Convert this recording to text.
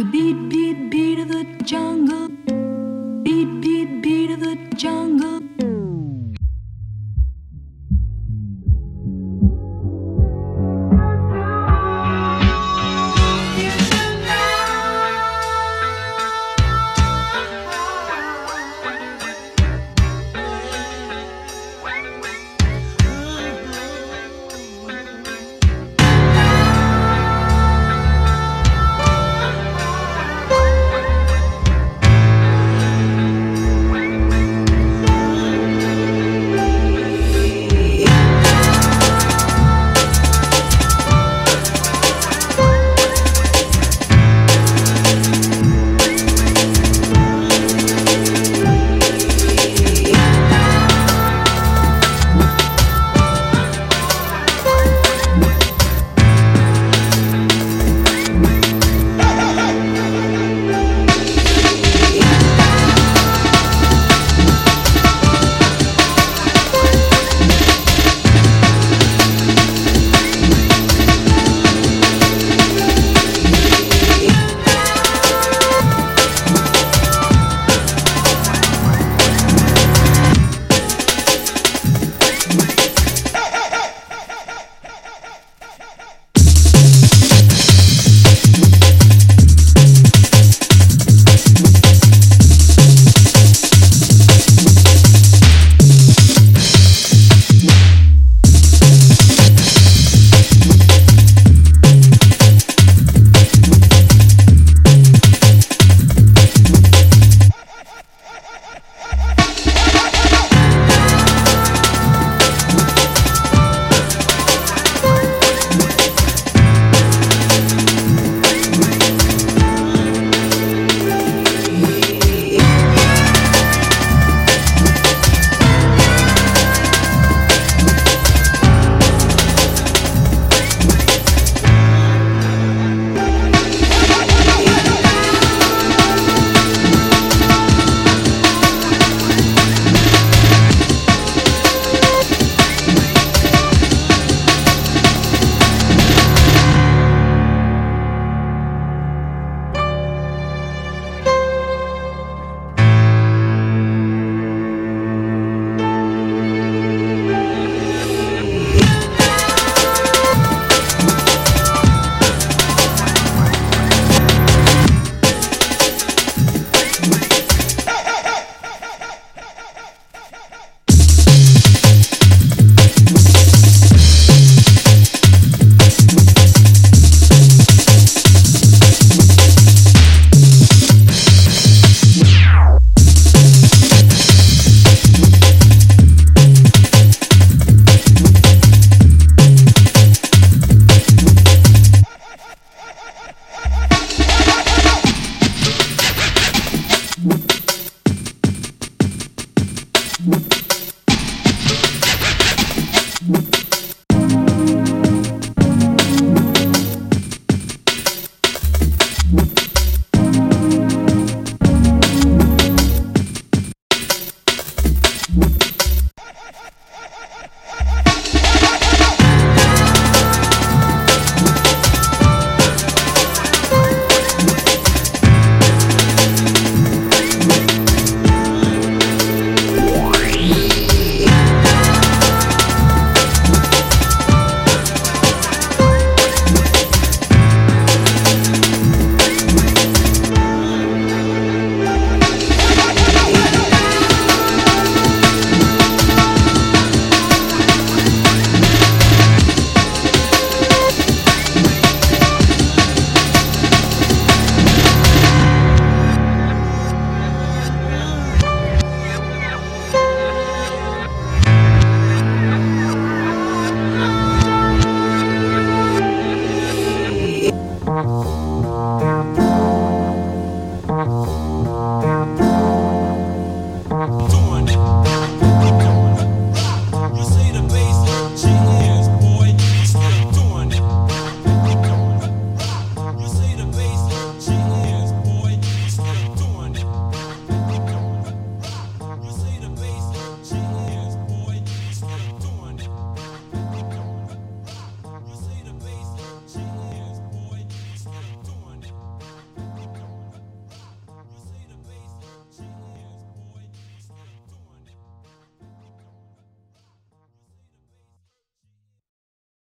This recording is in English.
The beat, beat, beat of the jungle. Beat, beat, beat of the jungle.